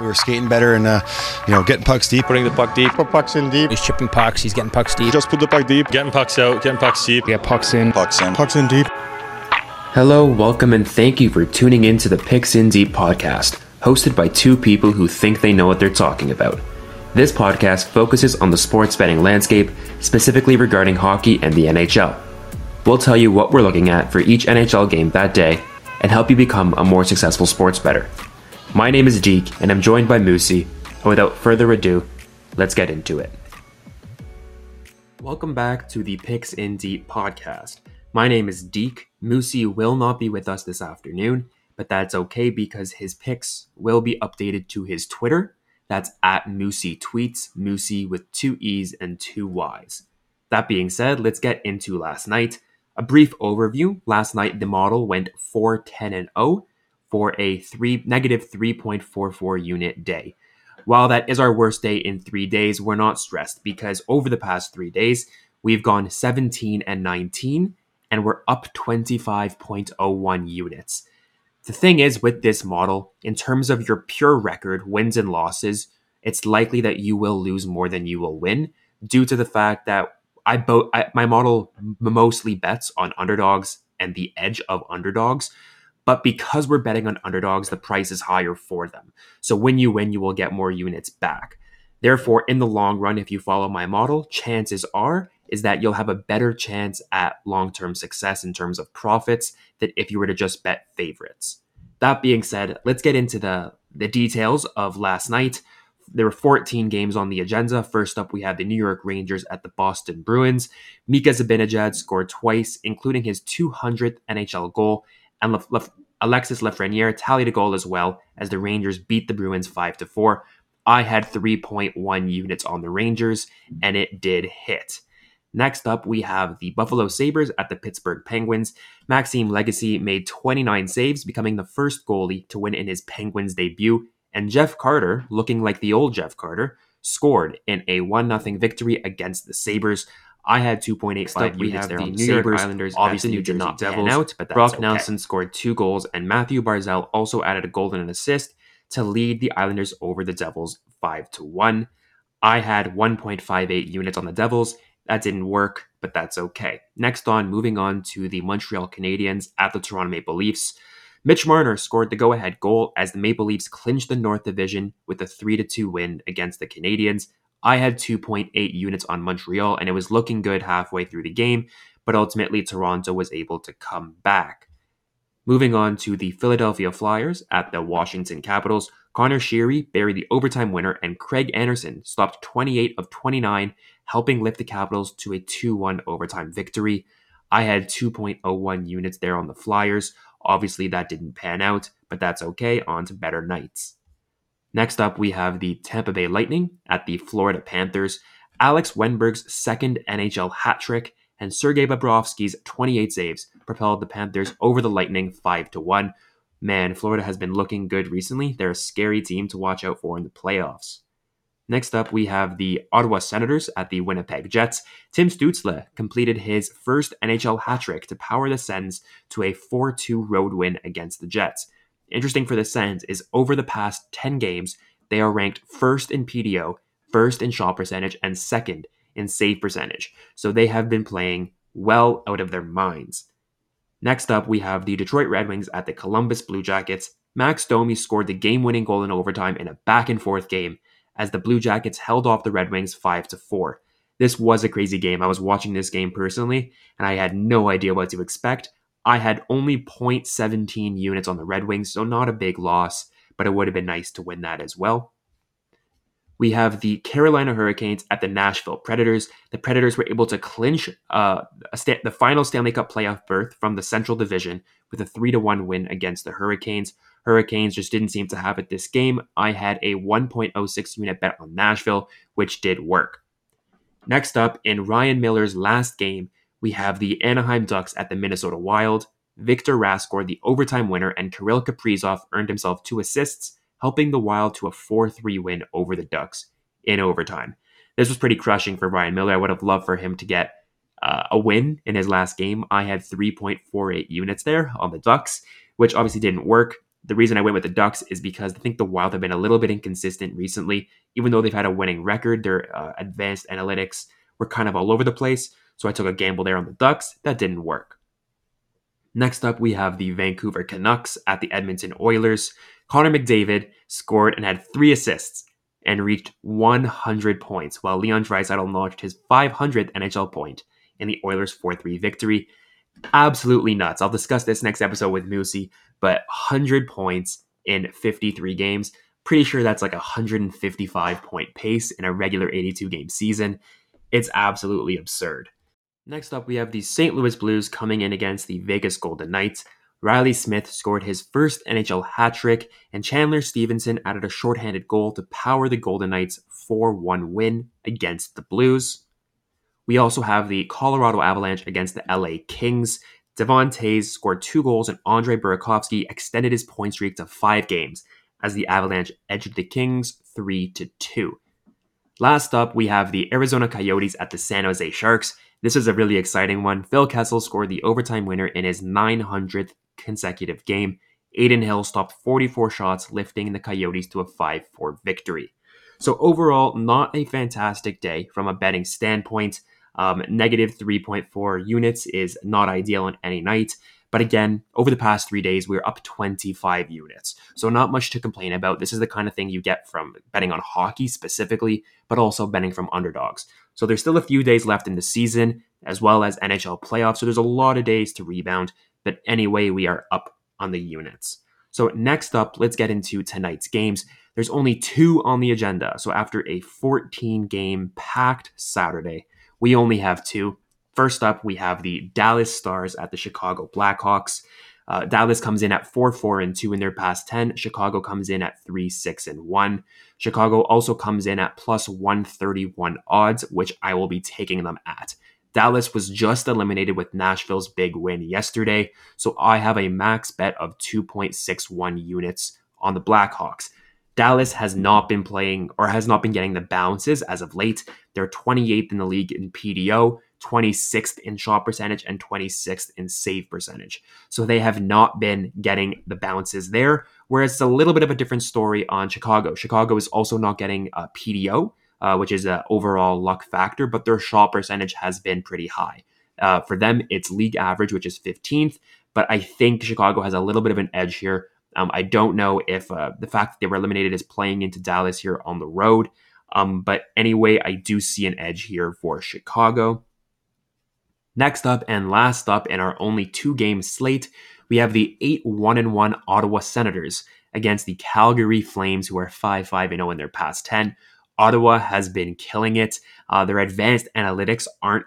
We were skating better and, uh, you know, getting pucks deep. Putting the puck deep. Put pucks in deep. He's chipping pucks. He's getting pucks deep. Just put the puck deep. Getting pucks out. Getting pucks deep. Get pucks in. Pucks in. Pucks in deep. Hello, welcome, and thank you for tuning in to the Picks in Deep podcast, hosted by two people who think they know what they're talking about. This podcast focuses on the sports betting landscape, specifically regarding hockey and the NHL. We'll tell you what we're looking at for each NHL game that day and help you become a more successful sports bettor. My name is Deke, and I'm joined by Moosey. And without further ado, let's get into it. Welcome back to the Picks in Deep podcast. My name is Deke. Moosey will not be with us this afternoon, but that's okay because his picks will be updated to his Twitter. That's at Moosey Tweets, Moosey with two E's and two Y's. That being said, let's get into last night. A brief overview. Last night, the model went 4 10 and 0 for a three negative 3.44 unit day. While that is our worst day in three days, we're not stressed because over the past three days, we've gone 17 and 19 and we're up 25.01 units. The thing is, with this model, in terms of your pure record, wins and losses, it's likely that you will lose more than you will win due to the fact that I, bo- I my model mostly bets on underdogs and the edge of underdogs. But because we're betting on underdogs, the price is higher for them. So when you win, you will get more units back. Therefore, in the long run, if you follow my model, chances are is that you'll have a better chance at long-term success in terms of profits than if you were to just bet favorites. That being said, let's get into the the details of last night. There were 14 games on the agenda. First up, we had the New York Rangers at the Boston Bruins. Mika Zibanejad scored twice, including his 200th NHL goal, and Le- Le- Alexis Lafreniere tallied a goal as well as the Rangers beat the Bruins 5 to 4. I had 3.1 units on the Rangers, and it did hit. Next up, we have the Buffalo Sabres at the Pittsburgh Penguins. Maxime Lagacé made 29 saves, becoming the first goalie to win in his Penguins debut. And Jeff Carter, looking like the old Jeff Carter, scored in a 1 0 victory against the Sabres. I had 2.85 we units there the on the New York Sabres. Islanders. Obviously, New did not pan Devils. out, but that's Brock okay. Nelson scored two goals, and Mathew Barzal also added a goal and an assist to lead the Islanders over the Devils 5 to 1. I had 1.58 units on the Devils. That didn't work, but that's okay. Next on, moving on to the Montreal Canadiens at the Toronto Maple Leafs. Mitch Marner scored the go-ahead goal as the Maple Leafs clinched the North Division with a 3-2 win against the Canadiens. I had 2.8 units on Montreal and it was looking good halfway through the game, but ultimately Toronto was able to come back. Moving on to the Philadelphia Flyers at the Washington Capitals, Conor Sheary buried the overtime winner and Craig Anderson stopped 28 of 29, helping lift the Capitals to a 2-1 overtime victory. I had 2.01 units there on the Flyers. Obviously, that didn't pan out, but that's okay. On to better nights. Next up, we have the Tampa Bay Lightning at the Florida Panthers. Alex Wennberg's second NHL hat trick and Sergei Bobrovsky's 28 saves propelled the Panthers over the Lightning 5 to 1. Man, Florida has been looking good recently. They're a scary team to watch out for in the playoffs. Next up, we have the Ottawa Senators at the Winnipeg Jets. Tim Stützle completed his first NHL hat trick to power the Sens to a 4 2 road win against the Jets. Interesting for the Sens is over the past 10 games, they are ranked first in PDO, first in shot percentage, and second in save percentage. So they have been playing well out of their minds. Next up, we have the Detroit Red Wings at the Columbus Blue Jackets. Max Domi scored the game winning goal in overtime in a back and forth game as the Blue Jackets held off the Red Wings 5 to 4. This was a crazy game. I was watching this game personally and I had no idea what to expect. I had only 0.17 units on the Red Wings, so not a big loss, but it would have been nice to win that as well. We have the Carolina Hurricanes at the Nashville Predators. The Predators were able to clinch uh, the final Stanley Cup playoff berth from the Central Division with a 3 1 win against the Hurricanes. Hurricanes just didn't seem to have it this game. I had a 1.06 unit bet on Nashville, which did work. Next up, in Ryan Miller's last game, we have the Anaheim Ducks at the Minnesota Wild. Victor Rask scored the overtime winner, and Kirill Kaprizov earned himself two assists, helping the Wild to a 4 3 win over the Ducks in overtime. This was pretty crushing for Ryan Miller. I would have loved for him to get uh, a win in his last game. I had 3.48 units there on the Ducks, which obviously didn't work. The reason I went with the Ducks is because I think the Wild have been a little bit inconsistent recently. Even though they've had a winning record, their uh, advanced analytics were kind of all over the place. So I took a gamble there on the Ducks. That didn't work. Next up, we have the Vancouver Canucks at the Edmonton Oilers. Connor McDavid scored and had three assists and reached 100 points, while Leon Draisaitl notched his 500th NHL point in the Oilers 4-3 victory. Absolutely nuts. I'll discuss this next episode with Moosey, but 100 points in 53 games. Pretty sure that's like a 155 point pace in a regular 82 game season. It's absolutely absurd. Next up, we have the St. Louis Blues coming in against the Vegas Golden Knights. Reilly Smith scored his first NHL hat trick, and Chandler Stephenson added a shorthanded goal to power the Golden Knights' 4 1 win against the Blues. We also have the Colorado Avalanche against the LA Kings. Devon scored two goals, and Andre Burakovsky extended his point streak to five games as the Avalanche edged the Kings 3 2. Last up, we have the Arizona Coyotes at the San Jose Sharks. This is a really exciting one. Phil Kessel scored the overtime winner in his 900th consecutive game. Adin Hill stopped 44 shots, lifting the Coyotes to a 5 4 victory. So, overall, not a fantastic day from a betting standpoint. Um, negative 3.4 units is not ideal on any night. But again, over the past three days, we're up 25 units. So, not much to complain about. This is the kind of thing you get from betting on hockey specifically, but also betting from underdogs. So, there's still a few days left in the season, as well as NHL playoffs. So, there's a lot of days to rebound. But anyway, we are up on the units. So, next up, let's get into tonight's games. There's only two on the agenda. So, after a 14 game packed Saturday, we only have two. First up, we have the Dallas Stars at the Chicago Blackhawks. Uh, Dallas comes in at 4 4 and 2 in their past 10. Chicago comes in at 3 6 and 1. Chicago also comes in at plus 131 odds, which I will be taking them at. Dallas was just eliminated with Nashville's big win yesterday, so I have a max bet of 2.61 units on the Blackhawks. Dallas has not been playing or has not been getting the bounces as of late. They're 28th in the league in PDO, 26th in shot percentage, and 26th in save percentage. So they have not been getting the bounces there. Whereas it's a little bit of a different story on Chicago. Chicago is also not getting a PDO, uh, which is an overall luck factor, but their shot percentage has been pretty high. Uh, for them, it's league average, which is 15th. But I think Chicago has a little bit of an edge here. Um, I don't know if uh, the fact that they were eliminated is playing into Dallas here on the road. Um, but anyway, I do see an edge here for Chicago. Next up and last up in our only two game slate, we have the 8 1 1 Ottawa Senators against the Calgary Flames, who are 5 5 0 in their past 10. Ottawa has been killing it. Uh, their advanced analytics aren't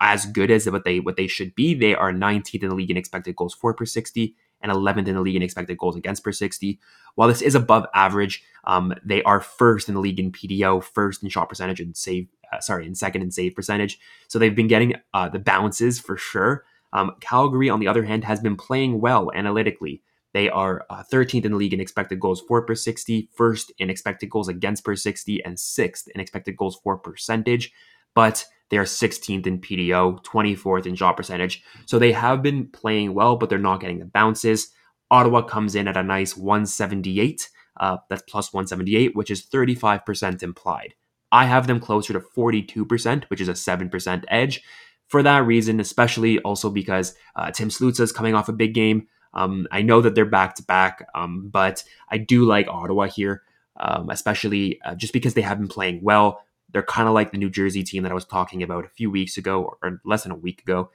as good as what they what they should be. They are 19th in the league in expected goals for per 60 and 11th in the league in expected goals against per 60. While this is above average, um, they are first in the league in PDO, first in shot percentage and save, uh, sorry, in second and save percentage. So they've been getting uh, the bounces for sure. Um, Calgary, on the other hand, has been playing well analytically. They are uh, 13th in the league in expected goals for per 60, first in expected goals against per 60, and sixth in expected goals for percentage. But they are 16th in PDO, 24th in shot percentage. So they have been playing well, but they're not getting the bounces. Ottawa comes in at a nice 178. Uh, that's plus 178, which is 35% implied. I have them closer to 42%, which is a 7% edge. For that reason, especially also because uh, Tim Stützle is coming off a big game. Um, I know that they're back to back, um, but I do like Ottawa here, um, especially uh, just because they have been playing well. They're kind of like the New Jersey team that I was talking about a few weeks ago, or less than a week ago,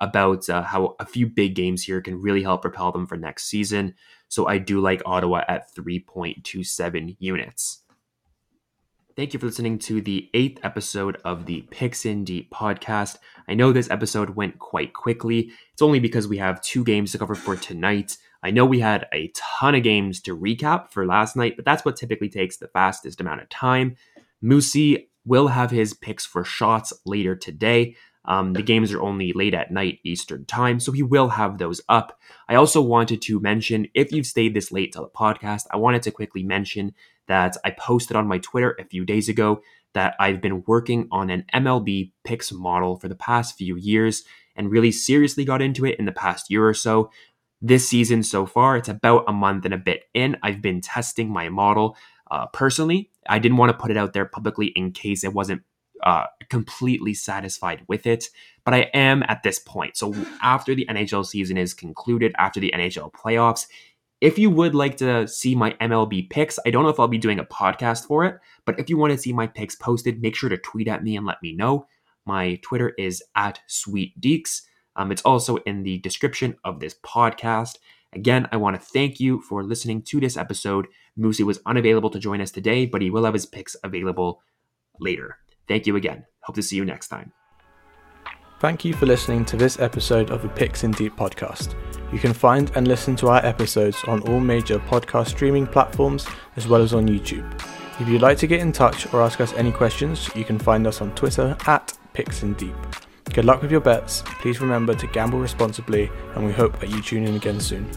about uh, how a few big games here can really help propel them for next season. So I do like Ottawa at 3.27 units. Thank you for listening to the eighth episode of the Picks in Deep podcast. I know this episode went quite quickly. It's only because we have two games to cover for tonight. I know we had a ton of games to recap for last night, but that's what typically takes the fastest amount of time. Moosey will have his picks for shots later today. Um, the games are only late at night Eastern time, so he will have those up. I also wanted to mention if you've stayed this late to the podcast, I wanted to quickly mention that I posted on my Twitter a few days ago that I've been working on an MLB picks model for the past few years and really seriously got into it in the past year or so. this season so far. It's about a month and a bit in. I've been testing my model uh, personally. I didn't want to put it out there publicly in case it wasn't uh, completely satisfied with it, but I am at this point. So after the NHL season is concluded, after the NHL playoffs, if you would like to see my MLB picks, I don't know if I'll be doing a podcast for it, but if you want to see my picks posted, make sure to tweet at me and let me know. My Twitter is at SweetDeeks. Um, it's also in the description of this podcast. Again, I want to thank you for listening to this episode. Moosey was unavailable to join us today, but he will have his picks available later. Thank you again. Hope to see you next time. Thank you for listening to this episode of the Picks in Deep podcast. You can find and listen to our episodes on all major podcast streaming platforms as well as on YouTube. If you'd like to get in touch or ask us any questions, you can find us on Twitter at Picks in Deep. Good luck with your bets. Please remember to gamble responsibly, and we hope that you tune in again soon.